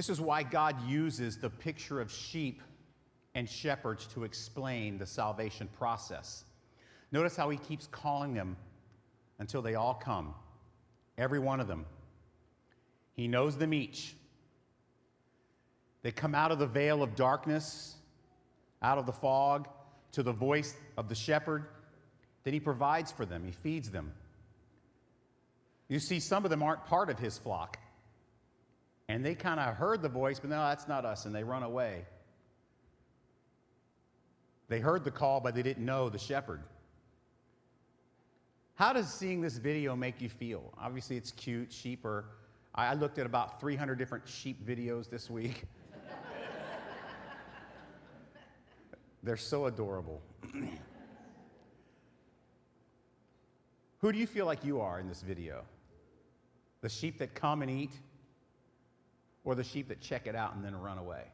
This is why God uses the picture of sheep and shepherds to explain the salvation process. Notice how he keeps calling them until they all come, every one of them. He knows them each. They come out of the veil of darkness, out of the fog, to the voice of the shepherd. Then he provides for them, he feeds them. You see, some of them aren't part of his flock. And they kind of heard the voice, but no, that's not us, and they run away. They heard the call, but they didn't know the shepherd. How does seeing this video make you feel? Obviously, it's cute. Sheep are, I looked at about 300 different sheep videos this week. They're so adorable. Who do you feel like you are in this video? The sheep that come and eat, or the sheep that check it out and then run away?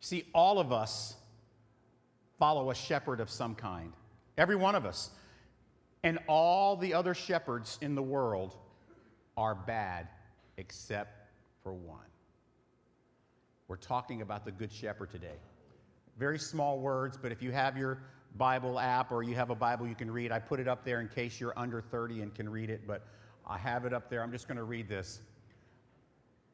See, all of us follow a shepherd of some kind, every one of us. And all the other shepherds in the world are bad except for one. We're talking about the Good Shepherd today. Very small words, but if you have your Bible app or you have a Bible you can read, I put it up there in case you're under 30 and can read it, but I have it up there. I'm just going to read this.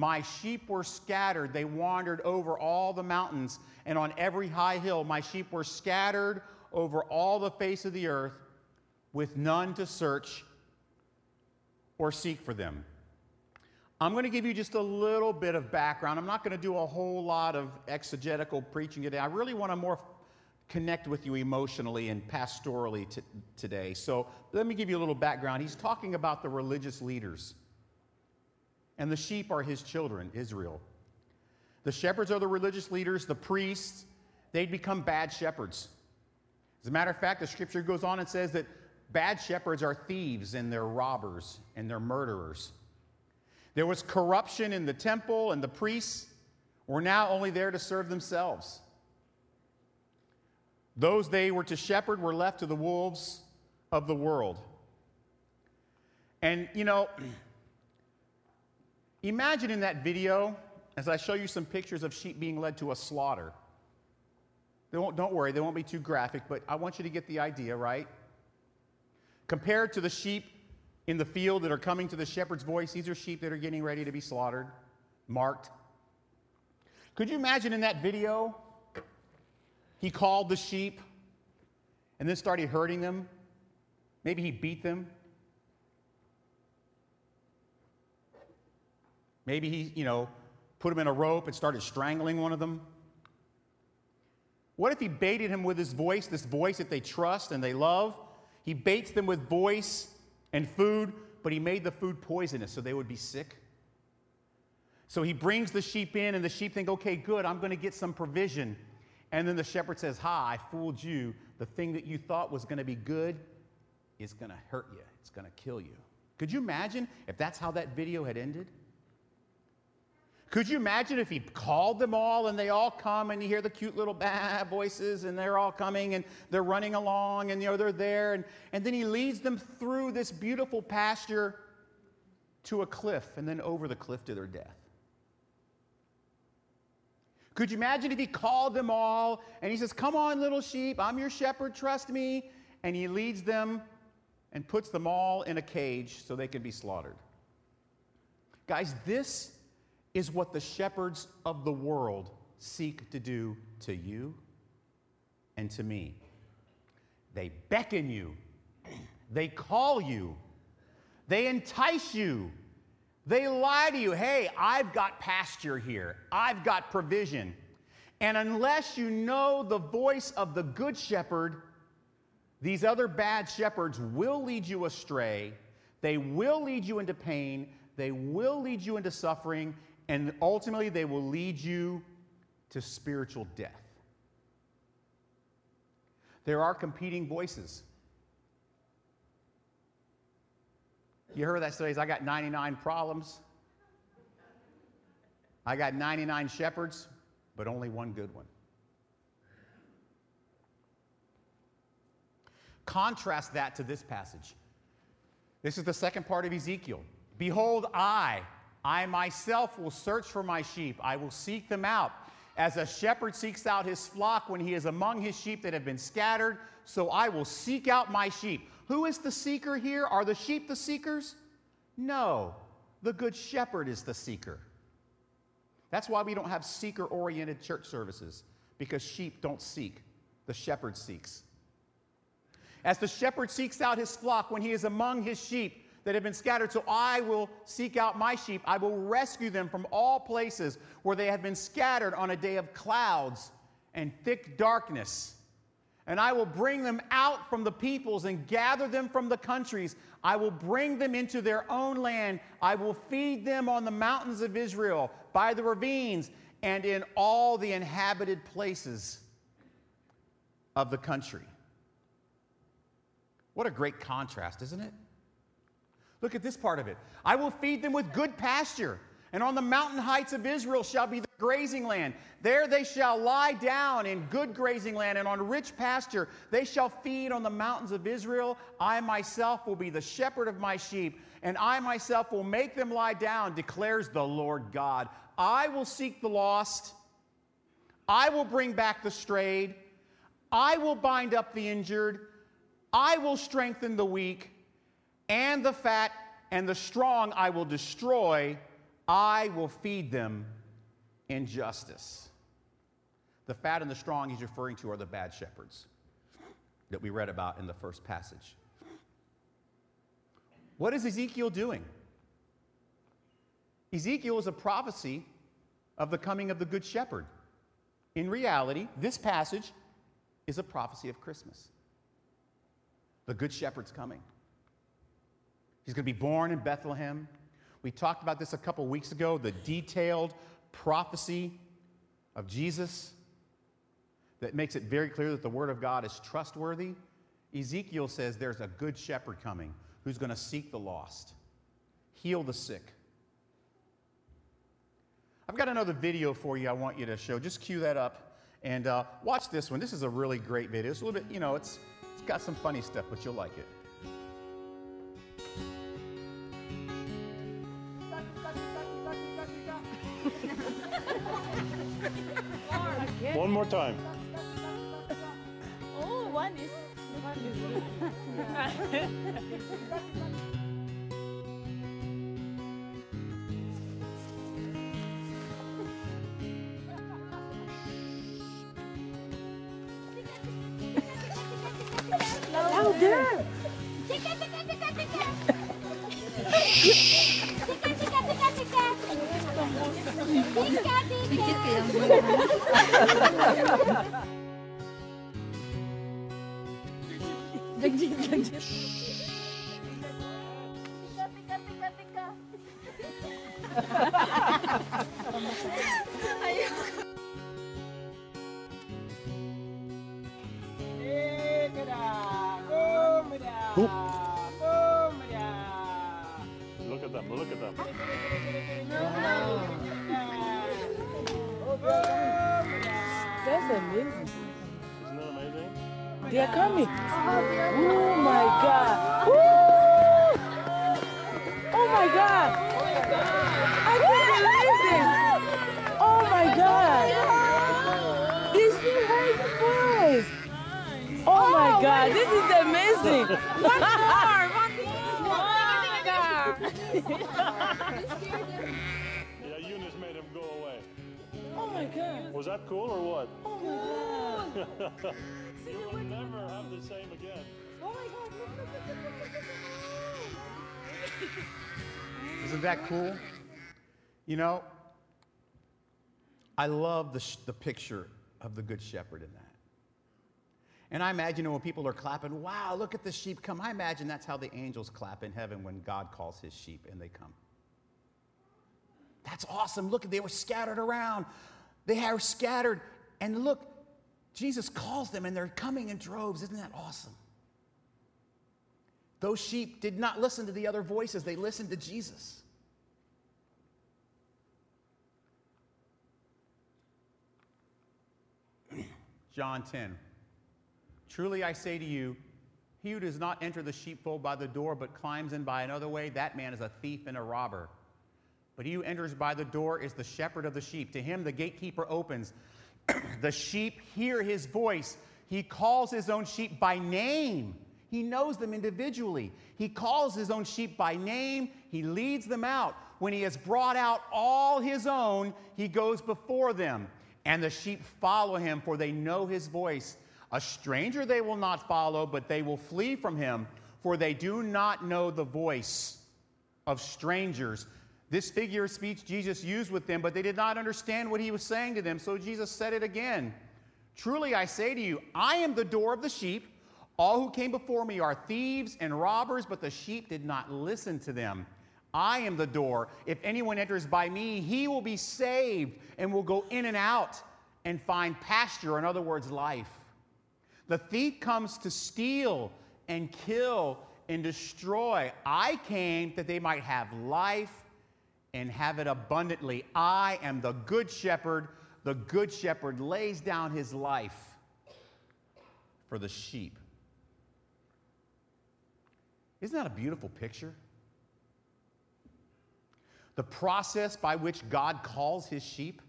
My sheep were scattered. They wandered over all the mountains and on every high hill. My sheep were scattered over all the face of the earth with none to search or seek for them. I'm going to give you just a little bit of background. I'm not going to do a whole lot of exegetical preaching today. I really want to more connect with you emotionally and pastorally t- today. So let me give you a little background. He's talking about the religious leaders and the sheep are his children, Israel. The shepherds are the religious leaders, the priests, they'd become bad shepherds. As a matter of fact, the scripture goes on and says that bad shepherds are thieves and they're robbers and they're murderers. There was corruption in the temple, and the priests were now only there to serve themselves. Those they were to shepherd were left to the wolves of the world. And, you know, Imagine in that video, as I show you some pictures of sheep being led to a slaughter. They won't, don't worry, they won't be too graphic, but I want you to get the idea, right? Compared to the sheep in the field that are coming to the shepherd's voice, these are sheep that are getting ready to be slaughtered, marked. Could you imagine in that video, he called the sheep and then started hurting them? Maybe he beat them. Maybe he, you know, put him in a rope and started strangling one of them. What if he baited him with his voice, this voice that they trust and they love? He baits them with voice and food, but he made the food poisonous so they would be sick. So he brings the sheep in, and the sheep think, okay, good, I'm going to get some provision. And then the shepherd says, Ha, I fooled you. The thing that you thought was going to be good is going to hurt you, it's going to kill you. Could you imagine if that's how that video had ended? Could you imagine if he called them all and they all come and you hear the cute little bah voices and they're all coming and they're running along and you know they're there and, and then he leads them through this beautiful pasture to a cliff and then over the cliff to their death. Could you imagine if he called them all and he says, Come on, little sheep, I'm your shepherd, trust me. And he leads them and puts them all in a cage so they can be slaughtered. Guys, this is what the shepherds of the world seek to do to you and to me. They beckon you, they call you, they entice you, they lie to you. Hey, I've got pasture here, I've got provision. And unless you know the voice of the good shepherd, these other bad shepherds will lead you astray. They will lead you into pain. they will lead you into suffering, and ultimately they will lead you to spiritual death. There are competing voices. You heard that phrase, I got 99 problems. I got 99 shepherds, but only one good one. Contrast that to this passage. This is the second part of Ezekiel. Behold, I, I myself will search for my sheep. I will seek them out. As a shepherd seeks out his flock when he is among his sheep that have been scattered, so I will seek out my sheep. Who is the seeker here? Are the sheep the seekers? No, the good shepherd is the seeker. That's why we don't have seeker oriented church services, because sheep don't seek, the shepherd seeks. As the shepherd seeks out his flock when he is among his sheep that have been scattered, so I will seek out my sheep. I will rescue them from all places where they have been scattered on a day of clouds and thick darkness. And I will bring them out from the peoples and gather them from the countries. I will bring them into their own land. I will feed them on the mountains of Israel, by the ravines, and in all the inhabited places of the country. What a great contrast, isn't it? Look at this part of it. I will feed them with good pasture, and on the mountain heights of Israel shall be the grazing land. There they shall lie down in good grazing land, and on rich pasture they shall feed on the mountains of Israel. I myself will be the shepherd of my sheep, and I myself will make them lie down, declares the Lord God. I will seek the lost, I will bring back the strayed, I will bind up the injured. I will strengthen the weak, and the fat and the strong I will destroy. I will feed them in justice. The fat and the strong he's referring to are the bad shepherds that we read about in the first passage. What is Ezekiel doing? Ezekiel is a prophecy of the coming of the Good Shepherd. In reality, this passage is a prophecy of Christmas. The Good Shepherd's coming. He's going to be born in Bethlehem. We talked about this a couple weeks ago the detailed prophecy of Jesus that makes it very clear that the Word of God is trustworthy. Ezekiel says there's a good shepherd coming who's going to seek the lost, heal the sick. I've got another video for you I want you to show. Just cue that up and uh, watch this one. This is a really great video. It's a little bit, you know, it's, it's got some funny stuff, but you'll like it. More time. Oh, one is. One is. Louder! Tika, Tika, tika, Yeah, Eunice made him go away. Oh my God. Was that cool or what? Oh my God. you will never have the same again. Oh my God. Isn't that cool? You know, I love the, sh- the picture of the Good Shepherd in that. And I imagine when people are clapping, wow, look at the sheep come. I imagine that's how the angels clap in heaven when God calls his sheep and they come. That's awesome. Look, they were scattered around. They are scattered. And look, Jesus calls them and they're coming in droves. Isn't that awesome? Those sheep did not listen to the other voices, they listened to Jesus. John 10. Truly I say to you, he who does not enter the sheepfold by the door, but climbs in by another way, that man is a thief and a robber. But he who enters by the door is the shepherd of the sheep. To him the gatekeeper opens. the sheep hear his voice. He calls his own sheep by name. He knows them individually. He calls his own sheep by name. He leads them out. When he has brought out all his own, he goes before them. And the sheep follow him, for they know his voice. A stranger they will not follow, but they will flee from him, for they do not know the voice of strangers. This figure of speech Jesus used with them, but they did not understand what he was saying to them. So Jesus said it again Truly I say to you, I am the door of the sheep. All who came before me are thieves and robbers, but the sheep did not listen to them. I am the door. If anyone enters by me, he will be saved and will go in and out and find pasture, in other words, life. The thief comes to steal and kill and destroy. I came that they might have life and have it abundantly. I am the good shepherd. The good shepherd lays down his life for the sheep. Isn't that a beautiful picture? The process by which God calls his sheep.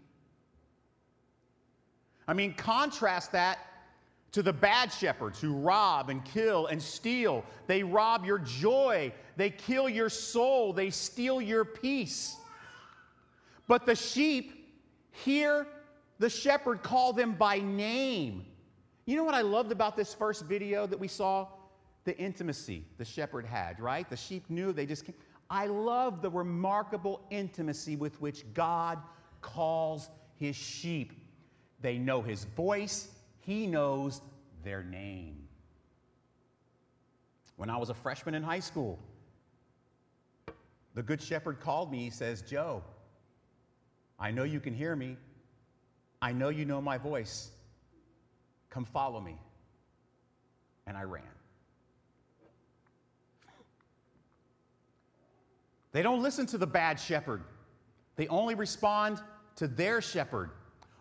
I mean, contrast that to the bad shepherds who rob and kill and steal. They rob your joy, they kill your soul, they steal your peace. But the sheep hear the shepherd call them by name. You know what I loved about this first video that we saw? The intimacy the shepherd had, right? The sheep knew they just came. I love the remarkable intimacy with which God calls his sheep. They know his voice, he knows their name. When I was a freshman in high school, the Good Shepherd called me. He says, Joe, I know you can hear me. I know you know my voice. Come follow me. And I ran. They don't listen to the bad shepherd, they only respond to their shepherd.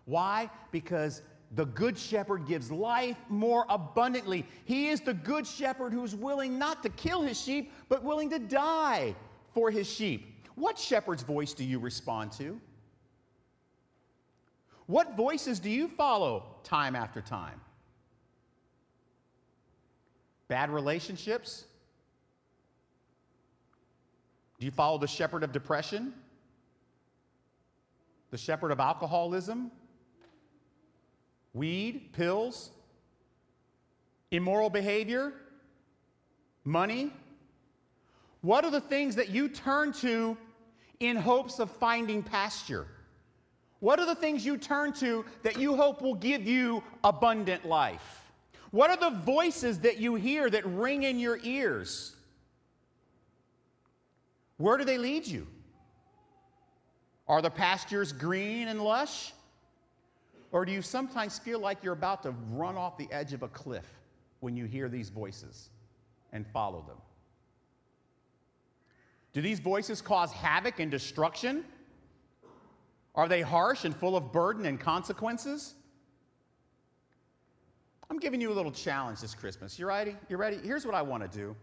Why? Because the good shepherd gives life more abundantly. He is the good shepherd who's willing not to kill his sheep, but willing to die for his sheep. What shepherd's voice do you respond to? What voices do you follow time after time? Bad relationships? Do you follow the shepherd of depression? The shepherd of alcoholism? Weed, pills, immoral behavior, money? What are the things that you turn to in hopes of finding pasture? What are the things you turn to that you hope will give you abundant life? What are the voices that you hear that ring in your ears? Where do they lead you? Are the pastures green and lush? Or do you sometimes feel like you're about to run off the edge of a cliff when you hear these voices and follow them? Do these voices cause havoc and destruction? Are they harsh and full of burden and consequences? I'm giving you a little challenge this Christmas. You ready? You ready? Here's what I want to do.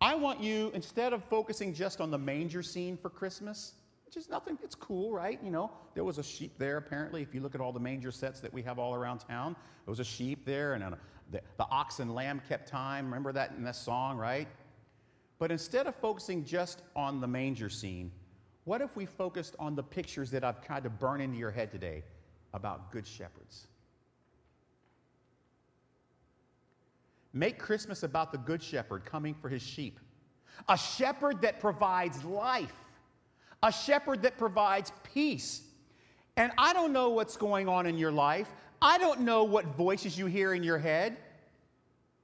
I want you, instead of focusing just on the manger scene for Christmas, which is nothing, it's cool, right? You know, there was a sheep there, apparently. If you look at all the manger sets that we have all around town, there was a sheep there, and a, the, the ox and lamb kept time. Remember that in that song, right? But instead of focusing just on the manger scene, what if we focused on the pictures that I've tried to burn into your head today about good shepherds? Make Christmas about the good shepherd coming for his sheep. A shepherd that provides life, a shepherd that provides peace. And I don't know what's going on in your life. I don't know what voices you hear in your head.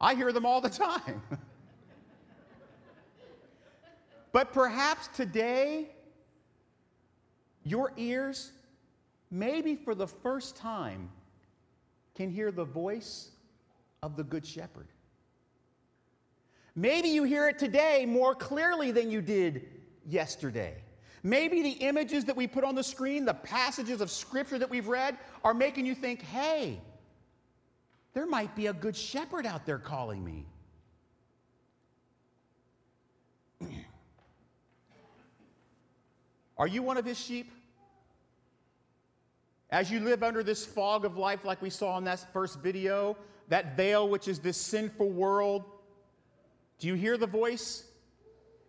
I hear them all the time. but perhaps today your ears, maybe for the first time, can hear the voice of the Good Shepherd. Maybe you hear it today more clearly than you did yesterday. Maybe the images that we put on the screen, the passages of scripture that we've read, are making you think, hey, there might be a good shepherd out there calling me. Are you one of his sheep? As you live under this fog of life, like we saw in that first video, that veil which is this sinful world, do you hear the voice?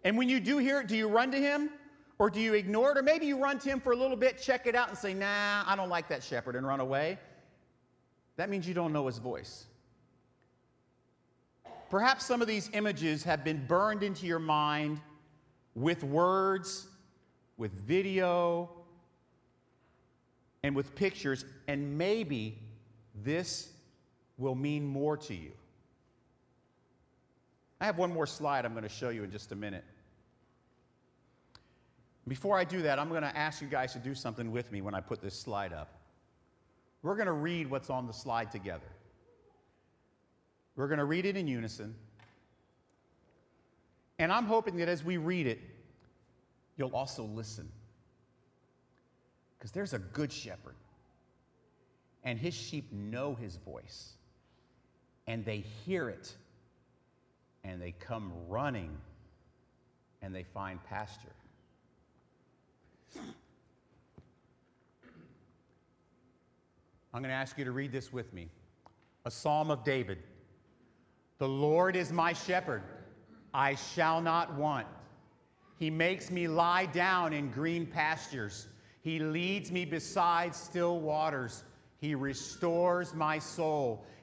And when you do hear it, do you run to him? Or do you ignore it? Or maybe you run to him for a little bit, check it out, and say, nah, I don't like that shepherd, and run away. That means you don't know his voice. Perhaps some of these images have been burned into your mind with words, with video, and with pictures, and maybe this will mean more to you. I have one more slide I'm going to show you in just a minute. Before I do that, I'm going to ask you guys to do something with me when I put this slide up. We're going to read what's on the slide together. We're going to read it in unison. And I'm hoping that as we read it, you'll also listen. Because there's a good shepherd, and his sheep know his voice, and they hear it, and they come running, and they find pasture. I'm going to ask you to read this with me. A psalm of David. The Lord is my shepherd, I shall not want. He makes me lie down in green pastures. He leads me beside still waters. He restores my soul.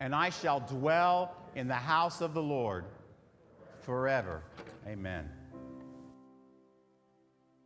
and I shall dwell in the house of the Lord forever. Amen.